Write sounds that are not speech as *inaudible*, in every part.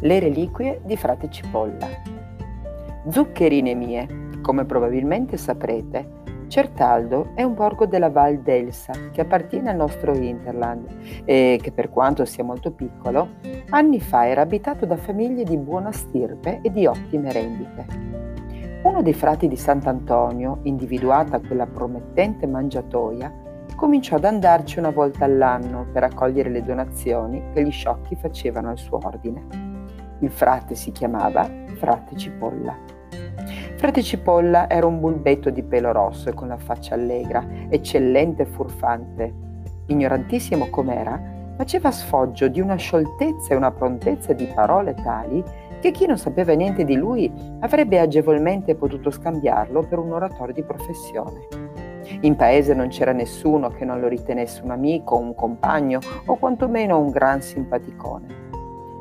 Le reliquie di frate Cipolla. Zuccherine mie, come probabilmente saprete, Certaldo è un borgo della Val d'Elsa che appartiene al nostro Interland e che per quanto sia molto piccolo, anni fa era abitato da famiglie di buona stirpe e di ottime rendite. Uno dei frati di Sant'Antonio, individuata quella promettente mangiatoia, cominciò ad andarci una volta all'anno per raccogliere le donazioni che gli sciocchi facevano al suo ordine. Il frate si chiamava Frate Cipolla. Frate Cipolla era un bulbetto di pelo rosso e con la faccia allegra, eccellente e furfante. Ignorantissimo com'era, faceva sfoggio di una scioltezza e una prontezza di parole tali che chi non sapeva niente di lui avrebbe agevolmente potuto scambiarlo per un oratore di professione. In paese non c'era nessuno che non lo ritenesse un amico, un compagno o quantomeno un gran simpaticone.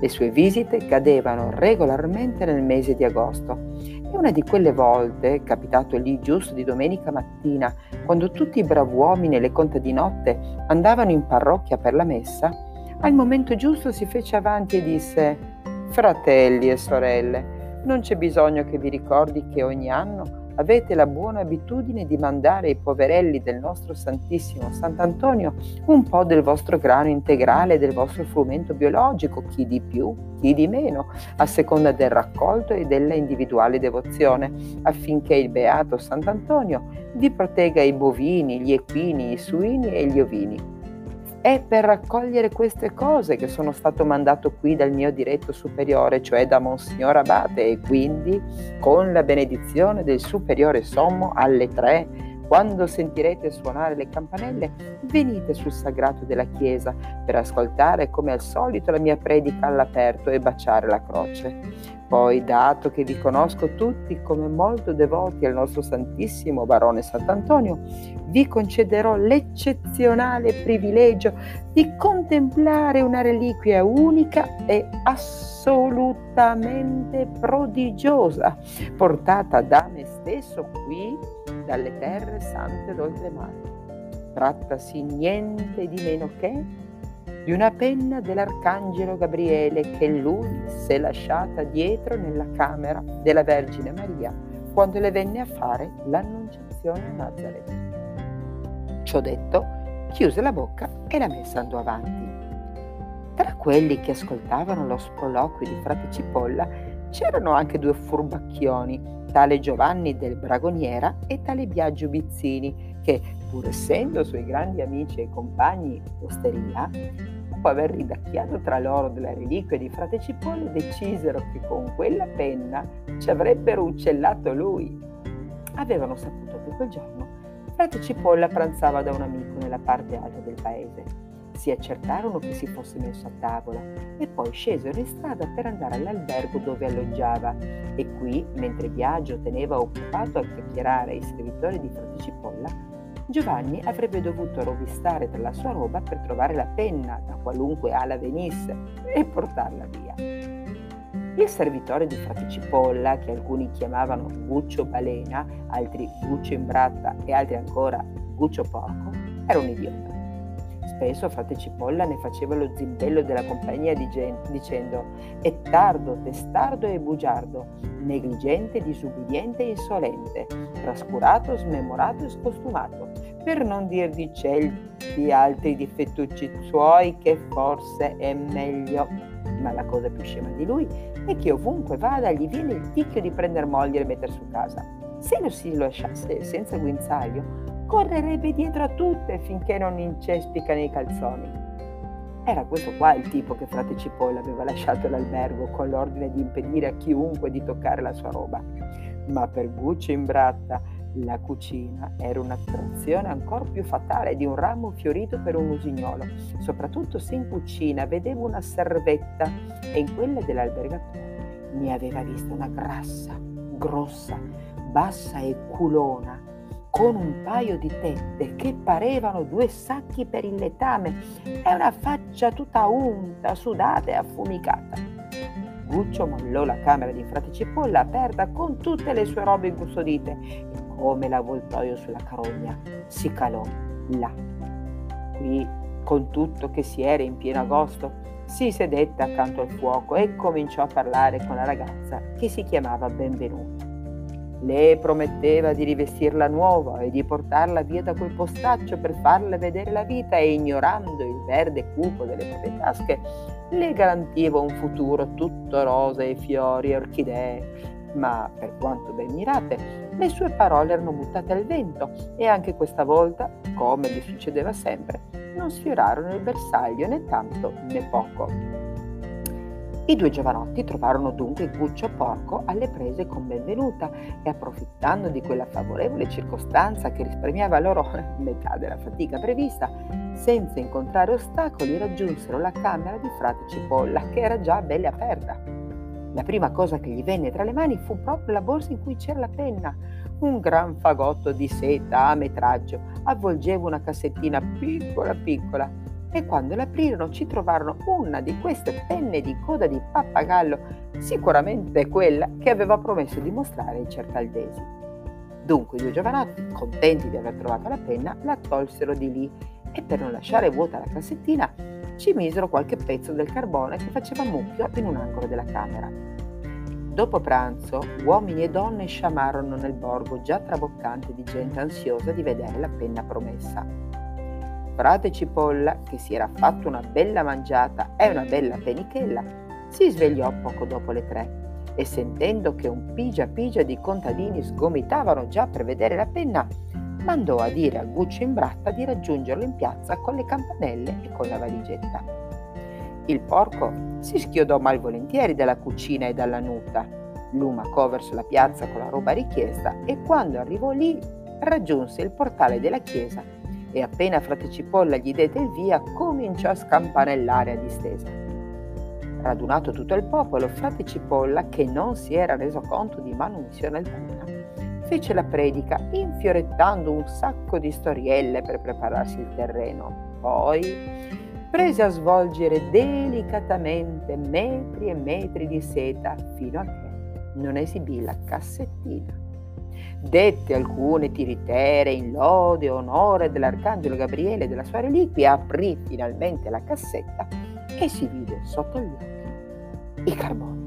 Le sue visite cadevano regolarmente nel mese di agosto. E una di quelle volte, capitato lì giusto di domenica mattina, quando tutti i bravuomini e le conte di notte andavano in parrocchia per la messa, al momento giusto si fece avanti e disse Fratelli e sorelle, non c'è bisogno che vi ricordi che ogni anno avete la buona abitudine di mandare ai poverelli del nostro Santissimo Sant'Antonio un po' del vostro grano integrale, del vostro frumento biologico, chi di più, chi di meno, a seconda del raccolto e della individuale devozione, affinché il beato Sant'Antonio vi protegga i bovini, gli equini, i suini e gli ovini è per raccogliere queste cose che sono stato mandato qui dal mio diretto superiore, cioè da Monsignor Abate, e quindi con la benedizione del superiore sommo alle tre quando sentirete suonare le campanelle, venite sul sagrato della chiesa per ascoltare come al solito la mia predica all'aperto e baciare la croce. Poi, dato che vi conosco tutti come molto devoti al nostro Santissimo Barone Sant'Antonio, vi concederò l'eccezionale privilegio di contemplare una reliquia unica e assolutamente prodigiosa, portata da me stesso qui dalle terre sante d'oltremare. Trattasi niente di meno che di una penna dell'Arcangelo Gabriele che lui si è lasciata dietro nella camera della Vergine Maria quando le venne a fare l'annunciazione a Nazareth. Ciò detto, chiuse la bocca e la messa andò avanti. Tra quelli che ascoltavano lo sproloquio di frate Cipolla c'erano anche due furbacchioni, tale Giovanni del Bragoniera e tale Biagio Bizzini, che, pur essendo suoi grandi amici e compagni d'osteria, dopo aver ridacchiato tra loro delle reliquie di frate Cipolle, decisero che con quella penna ci avrebbero uccellato lui. Avevano saputo che quel giorno frate Cipolla pranzava da un amico nella parte alta del paese. Si accertarono che si fosse messo a tavola e poi scesero in strada per andare all'albergo dove alloggiava e qui, mentre Biagio teneva occupato a chiacchierare i servitori di frate Cipolla, Giovanni avrebbe dovuto rovistare tra la sua roba per trovare la penna da qualunque ala venisse e portarla via. Il servitore di frate Cipolla, che alcuni chiamavano Guccio Balena, altri Guccio Imbratta e altri ancora Guccio Porco, era un idiota. Spesso frate Cipolla ne faceva lo zimbello della compagnia dicendo è tardo, testardo e bugiardo, negligente, disubbidiente e insolente, trascurato, smemorato e scostumato, per non dir di certi altri difettucci suoi che forse è meglio. Ma la cosa più scema di lui è che ovunque vada gli viene il ticchio di prendere moglie e mettere su casa. Se lo si lasciasse senza guinzaglio, correrebbe dietro a tutte finché non incespica nei calzoni. Era questo qua il tipo che frate Cipolla aveva lasciato l'albergo con l'ordine di impedire a chiunque di toccare la sua roba. Ma per Gucci in bratta la cucina era un'attrazione ancora più fatale di un ramo fiorito per un usignolo, soprattutto se in cucina vedevo una servetta e in quella dell'albergatore ne aveva vista una grassa, grossa, bassa e culona con un paio di tette che parevano due sacchi per il letame e una faccia tutta unta, sudata e affumicata. Guccio mollò la camera di frate Cipolla aperta con tutte le sue robe incustodite e come l'avvoltoio sulla carogna si calò là. Qui, con tutto che si era in pieno agosto, si sedette accanto al fuoco e cominciò a parlare con la ragazza che si chiamava Benvenuta. Le prometteva di rivestirla nuova e di portarla via da quel postaccio per farle vedere la vita e ignorando il verde cupo delle proprie tasche, le garantiva un futuro tutto rose e fiori e orchidee. Ma per quanto ben mirate, le sue parole erano buttate al vento e anche questa volta, come gli succedeva sempre, non sfiorarono il bersaglio né tanto né poco. I due giovanotti trovarono dunque Guccio Porco alle prese con benvenuta e approfittando di quella favorevole circostanza che risparmiava loro *laughs* metà della fatica prevista, senza incontrare ostacoli raggiunsero la camera di frate Cipolla che era già bella aperta. La prima cosa che gli venne tra le mani fu proprio la borsa in cui c'era la penna. Un gran fagotto di seta a metraggio avvolgeva una cassettina piccola piccola e quando l'aprirono ci trovarono una di queste penne di coda di pappagallo, sicuramente quella che aveva promesso di mostrare ai cercaldesi. Dunque i due giovanotti, contenti di aver trovato la penna, la tolsero di lì e per non lasciare vuota la cassettina ci misero qualche pezzo del carbone che faceva mucchio in un angolo della camera. Dopo pranzo, uomini e donne sciamarono nel borgo già traboccante di gente ansiosa di vedere la penna promessa frate Cipolla, che si era fatto una bella mangiata e una bella penichella, si svegliò poco dopo le tre e sentendo che un pigia pigia di contadini sgomitavano già per vedere la penna, mandò a dire a Guccio in Bratta di raggiungerlo in piazza con le campanelle e con la valigetta. Il porco si schiodò malvolentieri dalla cucina e dalla nuta, lumacò verso la piazza con la roba richiesta e quando arrivò lì raggiunse il portale della chiesa e appena frate Cipolla gli dette il via, cominciò a scampanellare a distesa. Radunato tutto il popolo, frate Cipolla, che non si era reso conto di manomissione alcuna, fece la predica infiorettando un sacco di storielle per prepararsi il terreno. Poi prese a svolgere delicatamente metri e metri di seta fino a che non esibì la cassettina dette alcune tiritere in lode e onore dell'Arcangelo Gabriele e della sua reliquia, aprì finalmente la cassetta e si vide sotto gli occhi i carboni.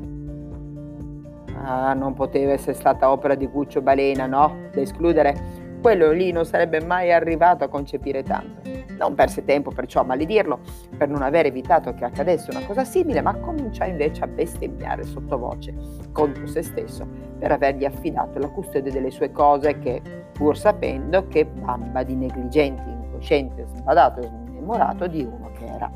Ah, non poteva essere stata opera di Guccio Balena, no? Da escludere, quello lì non sarebbe mai arrivato a concepire tanto. Non perse tempo perciò a maledirlo per non aver evitato che accadesse una cosa simile, ma cominciò invece a bestemmiare sottovoce contro se stesso per avergli affidato la custodia delle sue cose che, pur sapendo che bamba di negligente, incosciente, sbadato e smemorato di uno che era.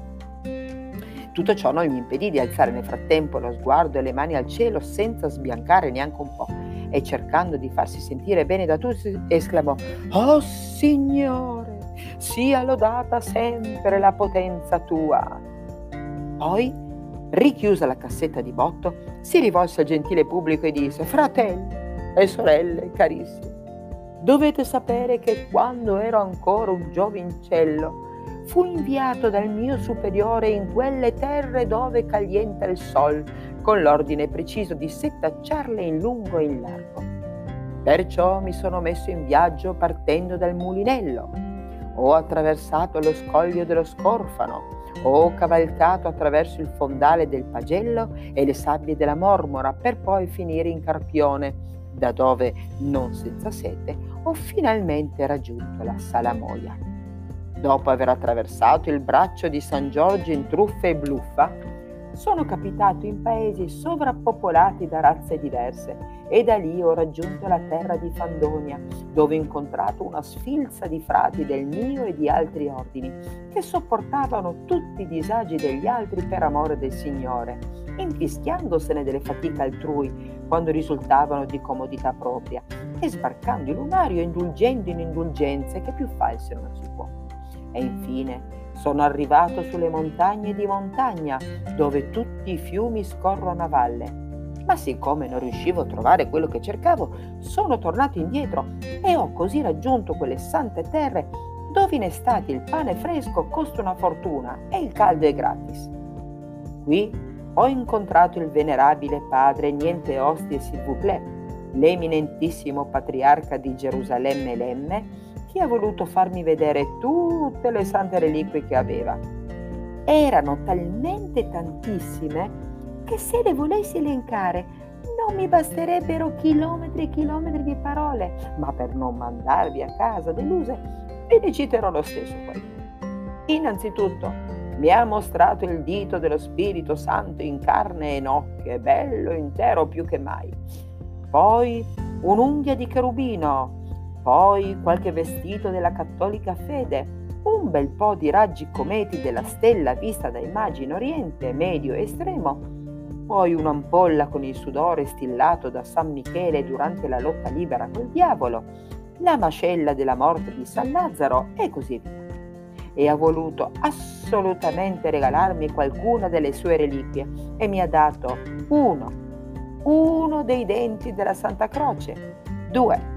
Tutto ciò non gli impedì di alzare nel frattempo lo sguardo e le mani al cielo senza sbiancare neanche un po' e cercando di farsi sentire bene da tutti esclamò Oh Signore! Sia lodata sempre la potenza tua. Poi, richiusa la cassetta di botto, si rivolse al gentile pubblico e disse, fratelli e sorelle carissimi, dovete sapere che quando ero ancora un giovincello, fu inviato dal mio superiore in quelle terre dove calienta il sol, con l'ordine preciso di setacciarle in lungo e in largo. Perciò mi sono messo in viaggio partendo dal mulinello ho attraversato lo scoglio dello Scorfano, ho cavalcato attraverso il fondale del Pagello e le sabbie della Mormora per poi finire in Carpione, da dove, non senza sete, ho finalmente raggiunto la Salamoia. Dopo aver attraversato il braccio di San Giorgio in truffa e bluffa, sono capitato in paesi sovrappopolati da razze diverse e da lì ho raggiunto la terra di Fandonia, dove ho incontrato una sfilza di frati del mio e di altri ordini, che sopportavano tutti i disagi degli altri per amore del Signore, infischiandosene delle fatiche altrui quando risultavano di comodità propria, e sbarcando il lunario indulgendo in indulgenze che più false non si può. E infine sono arrivato sulle montagne di montagna, dove tutti i fiumi scorrono a valle. Ma siccome non riuscivo a trovare quello che cercavo, sono tornato indietro e ho così raggiunto quelle sante terre dove in estate il pane fresco costa una fortuna e il caldo è gratis. Qui ho incontrato il venerabile padre Niente Osti e Silvuplè, l'eminentissimo patriarca di Gerusalemme Lemme, che ha voluto farmi vedere tutte le sante reliquie che aveva. erano talmente tantissime che se le volessi elencare non mi basterebbero chilometri e chilometri di parole, ma per non mandarvi a casa deluse, ve ne citerò lo stesso qualcuno. Innanzitutto, mi ha mostrato il dito dello Spirito Santo in carne e nocche, bello intero più che mai. Poi un'unghia di cherubino, poi qualche vestito della cattolica fede, un bel po' di raggi cometi della stella vista da immagine oriente, medio e estremo, poi un'ampolla con il sudore stillato da San Michele durante la lotta libera col diavolo, la mascella della morte di San Lazzaro e così via. E ha voluto assolutamente regalarmi qualcuna delle sue reliquie e mi ha dato uno, uno dei denti della Santa Croce, due,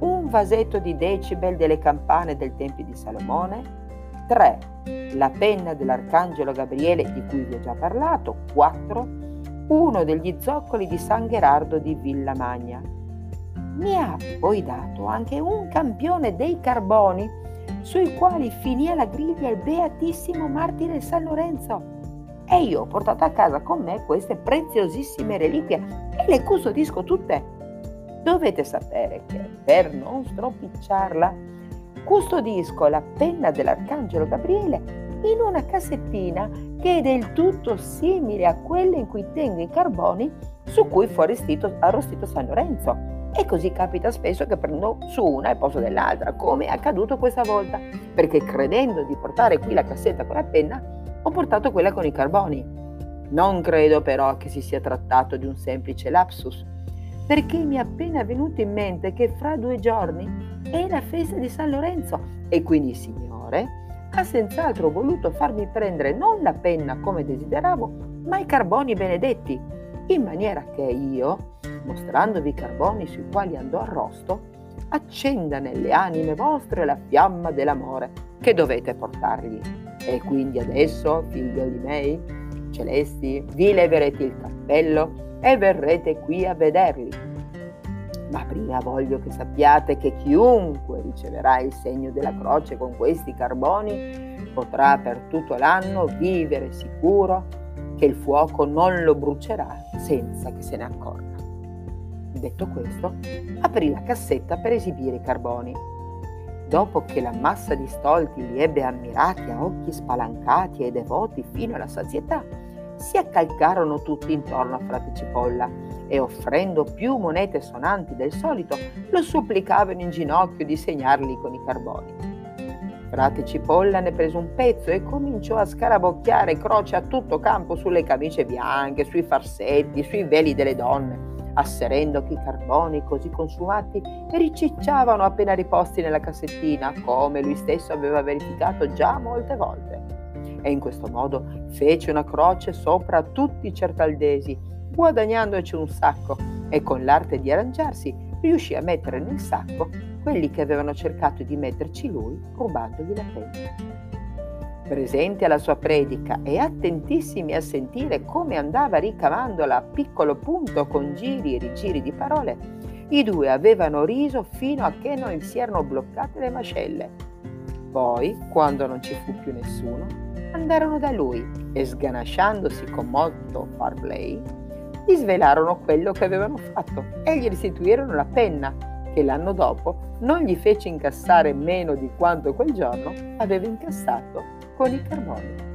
un vasetto di decibel delle campane del Tempio di Salomone, 3. La penna dell'Arcangelo Gabriele di cui vi ho già parlato, 4. Uno degli zoccoli di San Gherardo di Villa Magna. Mi ha poi dato anche un campione dei carboni sui quali finì la griglia il beatissimo martire San Lorenzo. E io ho portato a casa con me queste preziosissime reliquie e le custodisco tutte Dovete sapere che per non stropicciarla, custodisco la penna dell'Arcangelo Gabriele in una cassettina che è del tutto simile a quella in cui tengo i carboni su cui fu arrostito, arrostito San Lorenzo. E così capita spesso che prendo su una e posto dell'altra, come è accaduto questa volta, perché credendo di portare qui la cassetta con la penna, ho portato quella con i carboni. Non credo però che si sia trattato di un semplice lapsus, perché mi è appena venuto in mente che fra due giorni è la festa di San Lorenzo e quindi il Signore ha senz'altro voluto farmi prendere non la penna come desideravo, ma i carboni benedetti, in maniera che io, mostrandovi i carboni sui quali andò arrosto, accenda nelle anime vostre la fiamma dell'amore che dovete portargli. E quindi adesso, figlioli miei, celesti, vi leverete il cappello e verrete qui a vederli. Ma prima voglio che sappiate che chiunque riceverà il segno della croce con questi carboni potrà per tutto l'anno vivere sicuro che il fuoco non lo brucerà senza che se ne accorga. Detto questo, aprì la cassetta per esibire i carboni. Dopo che la massa di stolti li ebbe ammirati a occhi spalancati e devoti fino alla sazietà, si accalcarono tutti intorno a frate Cipolla e offrendo più monete sonanti del solito lo supplicavano in ginocchio di segnarli con i carboni. Frate Cipolla ne prese un pezzo e cominciò a scarabocchiare croce a tutto campo sulle camicie bianche, sui farsetti, sui veli delle donne, asserendo che i carboni così consumati ricicciavano appena riposti nella cassettina, come lui stesso aveva verificato già molte volte e in questo modo fece una croce sopra tutti i certaldesi, guadagnandoci un sacco e con l'arte di arrangiarsi riuscì a mettere nel sacco quelli che avevano cercato di metterci lui rubandogli la penna. Presenti alla sua predica e attentissimi a sentire come andava ricavandola a piccolo punto con giri e rigiri di parole, i due avevano riso fino a che non si erano bloccate le mascelle. Poi, quando non ci fu più nessuno, andarono da lui e sganasciandosi con molto far gli svelarono quello che avevano fatto e gli restituirono la penna che l'anno dopo non gli fece incassare meno di quanto quel giorno aveva incassato con i carboni.